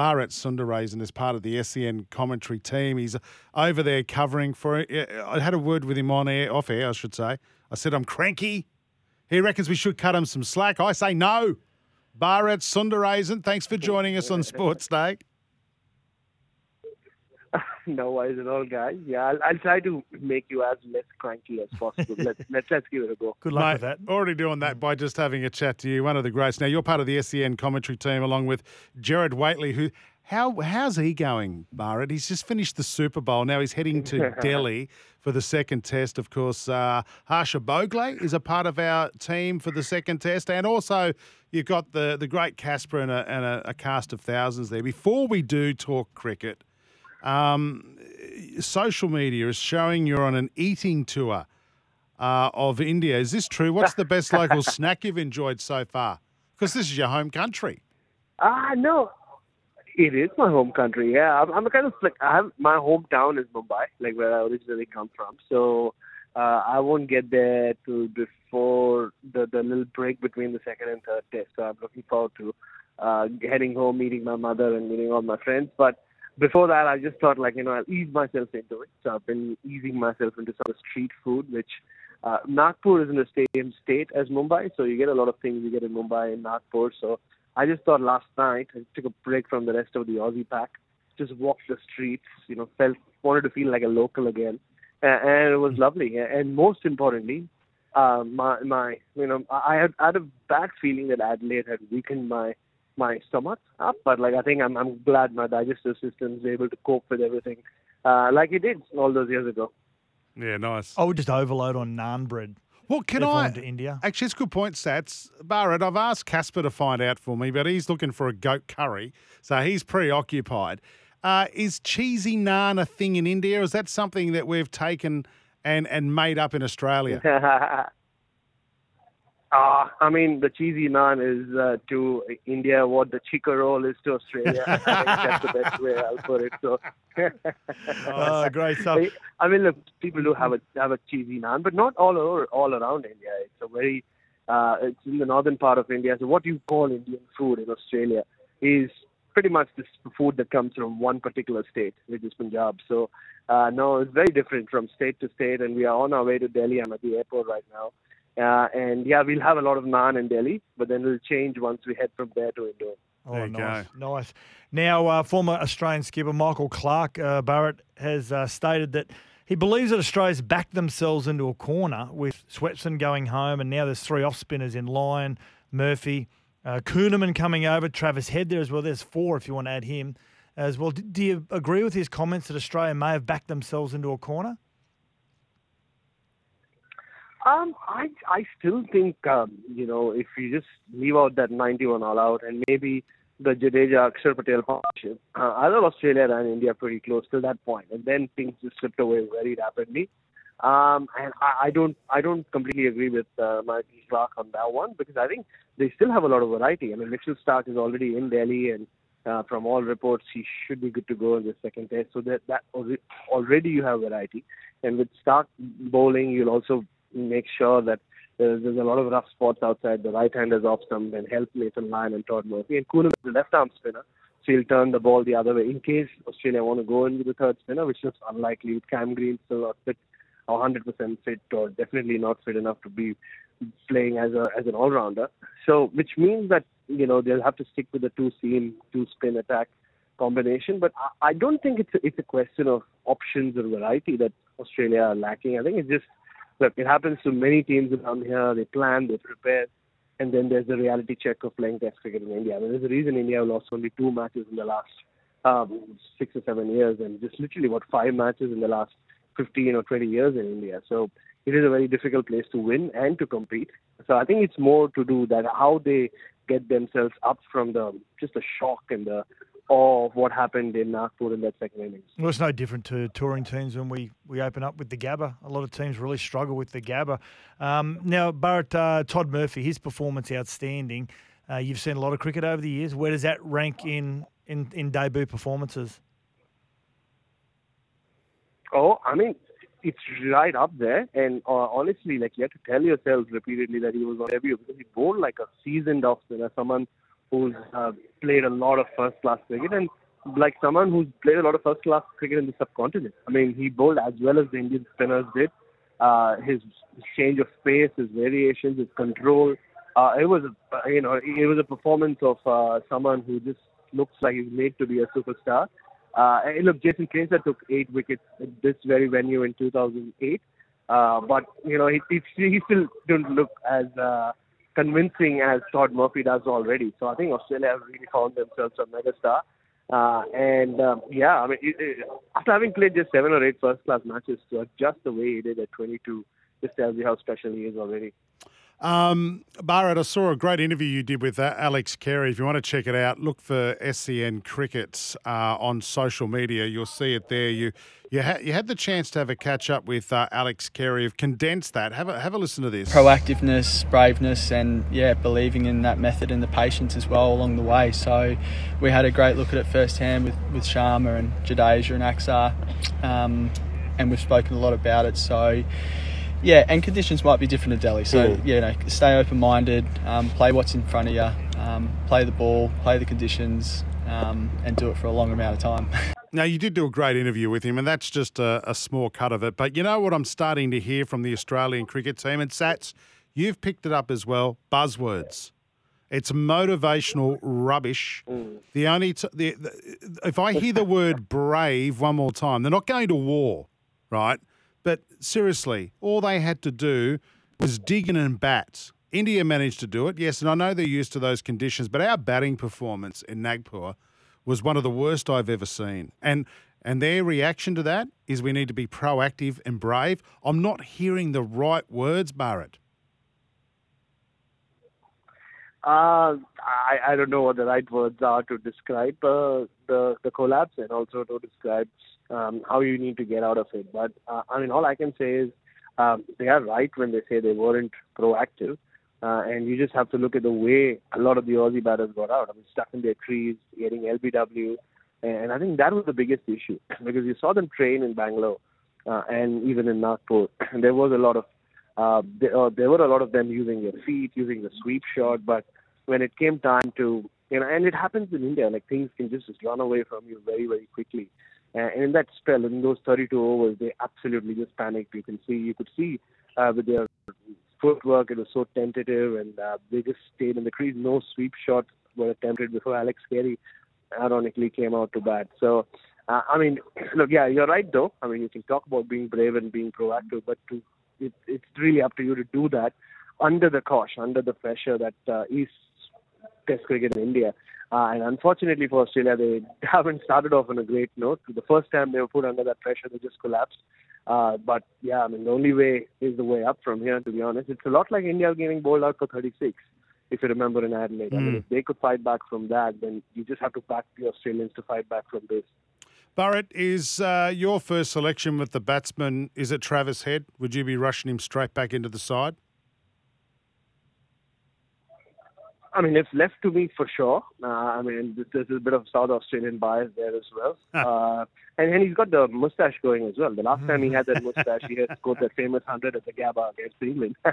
Bharat Sundaresan is part of the SEN commentary team. He's over there covering for. I had a word with him on air, off air, I should say. I said I'm cranky. He reckons we should cut him some slack. I say no. Bharat Sundaresan, thanks for joining us on Sports Day. no worries at all, guys. Yeah, I'll, I'll try to make you as less cranky as possible. let's, let's let's give it a go. Good luck Mate, with that. Already doing that by just having a chat to you, one of the greats. Now you're part of the SEN commentary team along with Gerard Whateley, who how how's he going, Bharat? He's just finished the Super Bowl. Now he's heading to Delhi for the second test. Of course, uh, Harsha Bhogle is a part of our team for the second test, and also you've got the the great Casper and, a, and a, a cast of thousands there. Before we do talk cricket, um, social media is showing you're on an eating tour uh, of India. Is this true? What's the best local snack you've enjoyed so far? Because this is your home country. Ah, no, it is my home country. Yeah, I'm, I'm kind of like I have my hometown is Mumbai, like where I originally come from. So uh, I won't get there till before the the little break between the second and third test. So I'm looking forward to uh, heading home, meeting my mother, and meeting all my friends. But before that, I just thought like you know I'll ease myself into it. So I've been easing myself into some street food, which uh, Nagpur is in the same state as Mumbai, so you get a lot of things you get in Mumbai and Nagpur. So I just thought last night I took a break from the rest of the Aussie pack, just walked the streets, you know, felt wanted to feel like a local again, and, and it was lovely. And most importantly, uh, my my you know I had I had a bad feeling that Adelaide had weakened my my stomach up, but like I think I'm I'm glad my digestive system is able to cope with everything uh, like it did all those years ago. Yeah, nice. I would just overload on naan bread. Well, can if I? went to India. Actually, it's a good point, Sats. Bharat, I've asked Casper to find out for me, but he's looking for a goat curry, so he's preoccupied. Uh, is cheesy naan a thing in India? Is that something that we've taken and, and made up in Australia? Ah, I mean, the cheesy naan is uh, to India what the Chiko Roll is to Australia. I think that's the best way I'll put it. So, Oh, great stuff. I mean, look, people do have a have a cheesy naan, but not all over all around India. It's a very uh, it's in the northern part of India. So what you call Indian food in Australia is pretty much this food that comes from one particular state, which is Punjab. So uh, no, it's very different from state to state, and we are on our way to Delhi. I'm at the airport right now. Uh, and yeah, we'll have a lot of naan in Delhi, but then it'll change once we head from there to Indore. Oh, There you nice, nice. Now, uh, former Australian skipper Michael Clarke uh, Bharat has uh, stated that he believes that Australia's backed themselves into a corner with Swepson going home, and now there's three off spinners in Lyon, Murphy, uh, Kuhnemann coming over, Travis Head there as well. There's four if you want to add him as well. D- do you agree with his comments that Australia may have backed themselves into a corner? Um, I I still think um, you know if you just leave out that 91 all out and maybe the Jadeja Axar Patel partnership, uh, I thought Australia and India pretty close till that point, and then things just slipped away very rapidly. Um, and I, I don't I don't completely agree with uh, Michael Clarke on that one because I think they still have a lot of variety. I mean, Mitchell Starc is already in Delhi, and uh, from all reports, he should be good to go in the second test. So that that already you have variety, and with Starc bowling, you'll also make sure that there's, there's a lot of rough spots outside. The right-handers off stump and help Nathan Lyon and Todd Murphy. And Kuhnemann is the left-arm spinner, so he'll turn the ball the other way in case Australia want to go in with the third spinner, which is unlikely with Cam Green still not fit or 100% fit or definitely not fit enough to be playing as a as an all-rounder. So, which means that you know they'll have to stick with the two-seam, two-spin attack combination. But I, I don't think it's a, it's a question of options or variety that Australia are lacking. I think it's just look, it happens to many teams around here. They plan, they prepare, and then there's the reality check of playing Test cricket in India. I mean, there's a reason India lost only two matches in the last um, six or seven years, and just literally what five matches in the last 15 or 20 years in India. So it is a very difficult place to win and to compete. So I think it's more to do that how they get themselves up from the just the shock and the of what happened in Nagpur in that second innings. Well, it's no different to touring teams when we, we open up with the Gabba. A lot of teams really struggle with the Gabba. Um, now, Bharat, uh, Todd Murphy, his performance outstanding. Uh, you've seen a lot of cricket over the years. Where does that rank in, in, in debut performances? Oh, I mean, it's right up there. And uh, honestly, like you have to tell yourself repeatedly that he was on debut because he bowled like a seasoned off spinner, someone who's uh, played a lot of first class cricket and like someone who's played a lot of first class cricket in the subcontinent. I mean, he bowled as well as the Indian spinners did. Uh, his change of pace, his variations, his control. Uh, it was, a, you know, it was a performance of uh, someone who just looks like he's made to be a superstar. Uh, and look, Jason Krejza took eight wickets at this very venue in 2008. Uh, but, you know, he, he, he still didn't look as uh, convincing as Todd Murphy does already. So I think Australia have really found themselves a megastar. Uh, and um, yeah, I mean, it, it, after having played just seven or eight first-class matches, to adjust the way he did at 22 just tells you how special he is already. Um, Bharat, I saw a great interview you did with uh, Alex Carey. If you want to check it out, look for SEN Crickets uh, on social media. You'll see it there. You you, ha- you had the chance to have a catch up with uh, Alex Carey. You've condensed that. Have a have a listen to this. Proactiveness, braveness, and yeah, believing in that method and the patience as well along the way. So we had a great look at it firsthand with with Sharma and Jadeja and Axar, um, and we've spoken a lot about it. So yeah, and conditions might be different to Delhi. So mm. yeah, you know, stay open minded, um, play what's in front of you, um, play the ball, play the conditions, um, and do it for a long amount of time. Now, you did do a great interview with him, and that's just a, a, small cut of it. But you know what I'm starting to hear from the Australian cricket team? And Sats, you've picked it up as well buzzwords. It's motivational rubbish. Mm. The only t- the, the, if I hear the word brave one more time, they're not going to war, right? But seriously, all they had to do was dig in and bat. India managed to do it, yes, and I know they're used to those conditions, but our batting performance in Nagpur was one of the worst I've ever seen. And and their reaction to that is we need to be proactive and brave. I'm not hearing the right words, Bharat. Uh, I, I don't know what the right words are to describe uh, the the collapse and also to describe um, how you need to get out of it. But uh, I mean, all I can say is um, they are right when they say they weren't proactive. Uh, and you just have to look at the way a lot of the Aussie batters got out. I mean, stuck in their trees, getting LBW, and I think that was the biggest issue because you saw them train in Bangalore uh, and even in Nagpur. And there was a lot of uh, there, uh, there were a lot of them using their feet, using the sweep shot, but when it came time to you know, and it happens in India, like things can just, run away from you very, very quickly. And in that spell, in those 32 overs, they absolutely just panicked. You can see, you could see uh, with their footwork, it was so tentative, and uh, they just stayed in the crease. No sweep shots were attempted before Alex Carey, ironically, came out to bat. So, uh, I mean, look, yeah, you're right, though. I mean, you can talk about being brave and being proactive, but to, it, it's really up to you to do that under the cosh, under the pressure that uh, is Test cricket in India. Uh, and unfortunately for Australia, they haven't started off on a great note. The first time they were put under that pressure, they just collapsed. Uh, but yeah, I mean, the only way is the way up from here, to be honest. It's a lot like India getting bowled out for 36, if you remember in Adelaide. Mm. I mean, hmm. if they could fight back from that, then you just have to back the Australians to fight back from this. Bharat, is uh, your first selection with the batsman, is it Travis Head? Would you be rushing him straight back into the side? I mean, if left to me, for sure. Uh, I mean, there's a bit of South Australian bias there as well. uh, and, and he's got the mustache going as well. The last time he had that mustache, he had scored that famous 100 at the Gabba against England.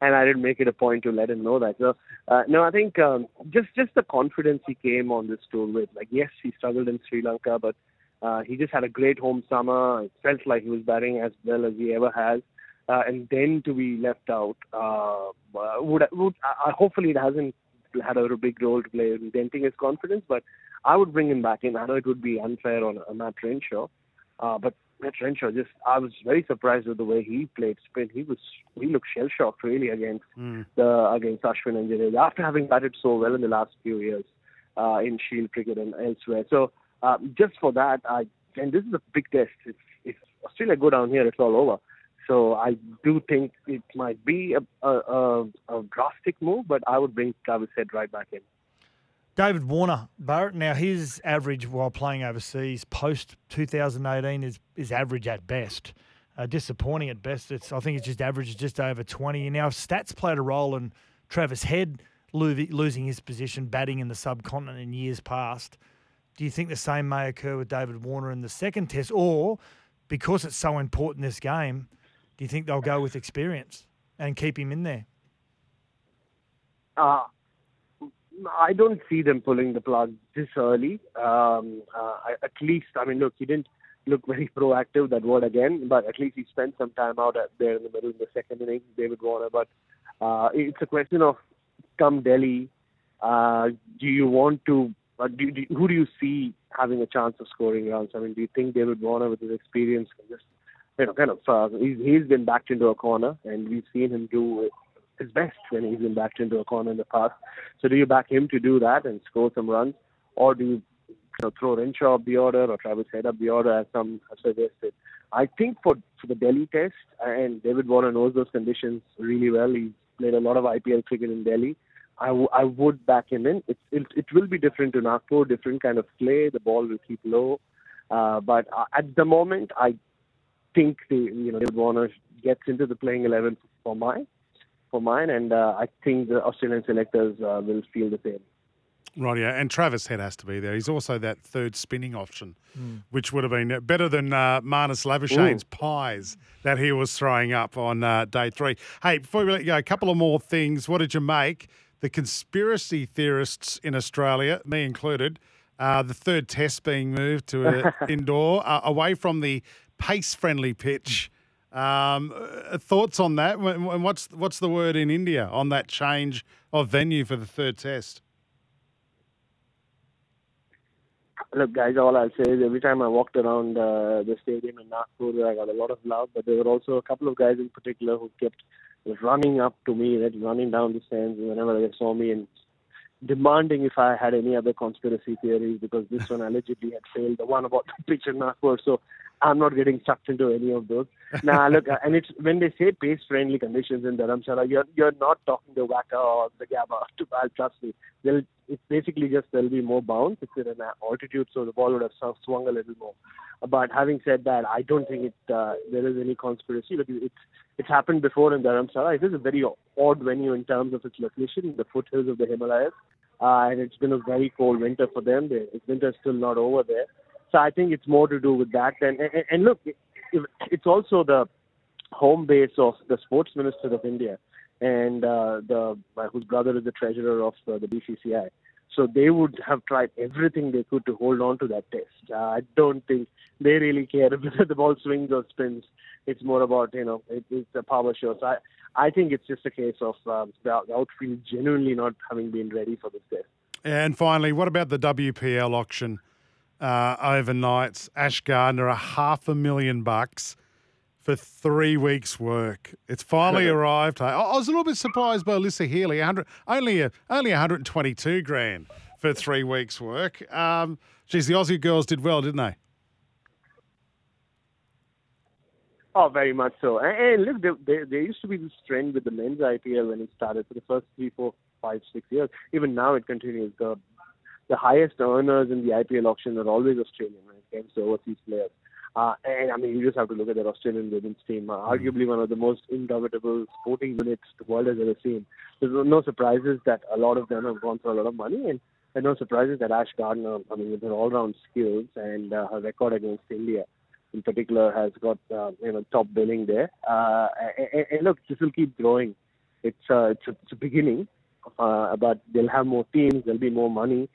and I didn't make it a point to let him know that. So, uh, no, I think um, just just the confidence he came on this tour with. Like, yes, he struggled in Sri Lanka, but uh, he just had a great home summer. It felt like he was batting as well as he ever has and then to be left out uh, would, would uh, hopefully it hasn't had a big role to play in denting his confidence, but I would bring him back in. I know it would be unfair on a Matt Renshaw, uh, but Matt Renshaw just I was very surprised with the way he played spin. He was he looked shell shocked really against mm. the against Ashwin and Jadeja after having batted so well in the last few years uh, in Shield cricket and elsewhere. So uh, just for that, I and this is a big test. If if Australia go down here, it's all over. So I do think it might be a, a, a, a drastic move, but I would bring Travis Head right back in. David Warner, Bharat. Now his average while playing overseas post 2018 is is average at best. Uh, disappointing at best. It's I think it's just average just over 20. Now stats played a role in Travis Head lo- losing his position batting in the subcontinent in years past. Do you think the same may occur with David Warner in the second test, or because it's so important this game, do you think they'll go with experience and keep him in there? Uh, I don't see them pulling the plug this early. Um, uh, at least, I mean, look, he didn't look very proactive. That word again, but at least he spent some time out there in the middle in the second inning, David Warner. But uh, it's a question of come Delhi. Uh, do you want to? Uh, do, do, who do you see having a chance of scoring runs? I mean, do you think David Warner, with his experience, can just you know, kind of uh, he's he's been backed into a corner, and we've seen him do his best when he's been backed into a corner in the past. So do you back him to do that and score some runs, or do you, you know, throw Renshaw up the order or Travis Head up the order as some have suggested? I think for for the Delhi test, and David Warner knows those conditions really well. He's played a lot of IPL cricket in Delhi. I, w- I would back him in. It, it it will be different to Nagpur, different kind of play. The ball will keep low, uh, but uh, at the moment, I think the you know David Warner gets into the playing eleven for mine for mine, and uh, I think the Australian selectors uh, will feel the same. Right, yeah, and Travis Head has to be there. He's also that third spinning option, mm. which would have been better than uh, Marnus Labuschagne's pies that he was throwing up on uh, day three. Hey, before we let you go, a couple of more things. What did you make? The conspiracy theorists in Australia, me included, uh, the third test being moved to Indore, uh, away from the pace-friendly pitch. Um, uh, thoughts on that? And what's what's the word in India on that change of venue for the third test? Look, guys, all I'll say is every time I walked around uh, the stadium in Nagpur, I got a lot of love. But there were also a couple of guys in particular who kept running up to me, right, running down the stands whenever they saw me and demanding if I had any other conspiracy theories because this one allegedly had failed, the one about the pitch in Nagpur. So I'm not getting sucked into any of those. Now, look, and it's when they say pace-friendly conditions in Dharamshala, you're you're not talking the WACA or the Gabba. I'll trust me. They'll, it's basically just there'll be more bounce. It's at an altitude, so the ball would have swung a little more. But having said that, I don't think it uh, there is any conspiracy. Look, it's it's happened before in Dharamshala. It is a very odd venue in terms of its location, the foothills of the Himalayas, uh, and it's been a very cold winter for them. The winter's still not over there. So I think it's more to do with that. And and, and look, it's also the home base of the sports minister of India, and uh, the uh, whose brother is the treasurer of uh, the BCCI. So they would have tried everything they could to hold on to that test. Uh, I don't think they really care whether the ball swings or spins. It's more about you know it, it's a power show. So I I think it's just a case of um, the outfield genuinely not having been ready for this test. And finally, what about the WPL auction? Uh, overnight. Ash Gardner, a half a million bucks for three weeks' work. It's finally arrived. I, I was a little bit surprised by Alyssa Healy, 100, only a, only 122 grand for three weeks' work. Um, geez, the Aussie girls did well, didn't they? Oh, very much so. And, and look, there, there, there, used to be this trend with the men's IPL when it started for the first three, four, five, six years. Even now, it continues. The the highest earners in the IPL auction are always Australian when it comes to overseas players. Uh, and I mean, you just have to look at their Australian women's team, uh, mm. arguably one of the most indomitable sporting units the world has ever seen. There's no surprises that a lot of them have gone for a lot of money, and, and no surprises that Ash Gardner, I mean, with her all-round skills and uh, her record against India, in particular, has got uh, you know top billing there. Uh, and, and look, this will keep growing. It's uh, it's, a, it's a beginning, uh, but they'll have more teams, there'll be more money.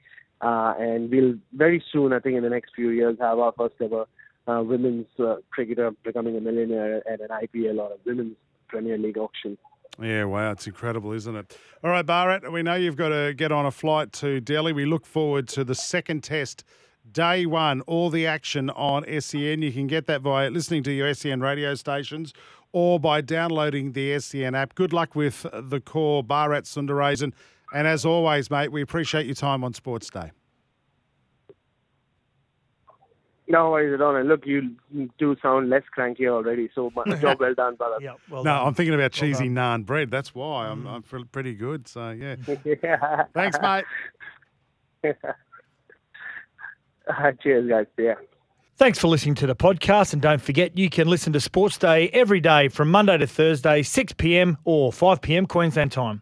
Uh, and we'll very soon, I think in the next few years, have our first ever uh, women's uh, cricketer becoming a millionaire at an IPL or a women's Premier League auction. Yeah, wow, it's incredible, isn't it? All right, Bharat, we know you've got to get on a flight to Delhi. We look forward to the second test, day one, all the action on SEN. You can get that via listening to your SEN radio stations or by downloading the SEN app. Good luck with the core, Bharat Sundaresan. And as always, mate, we appreciate your time on Sports Day. No worries at all. And look, you do sound less cranky already. So job well done, brother. Yeah, well no, done. I'm thinking about cheesy well naan bread. That's why I'm, mm. I'm pretty good. So yeah. yeah. Thanks, mate. cheers, guys. Yeah. Thanks for listening to the podcast. And don't forget, you can listen to Sports Day every day from Monday to Thursday, 6 p.m. or 5 p.m. Queensland time.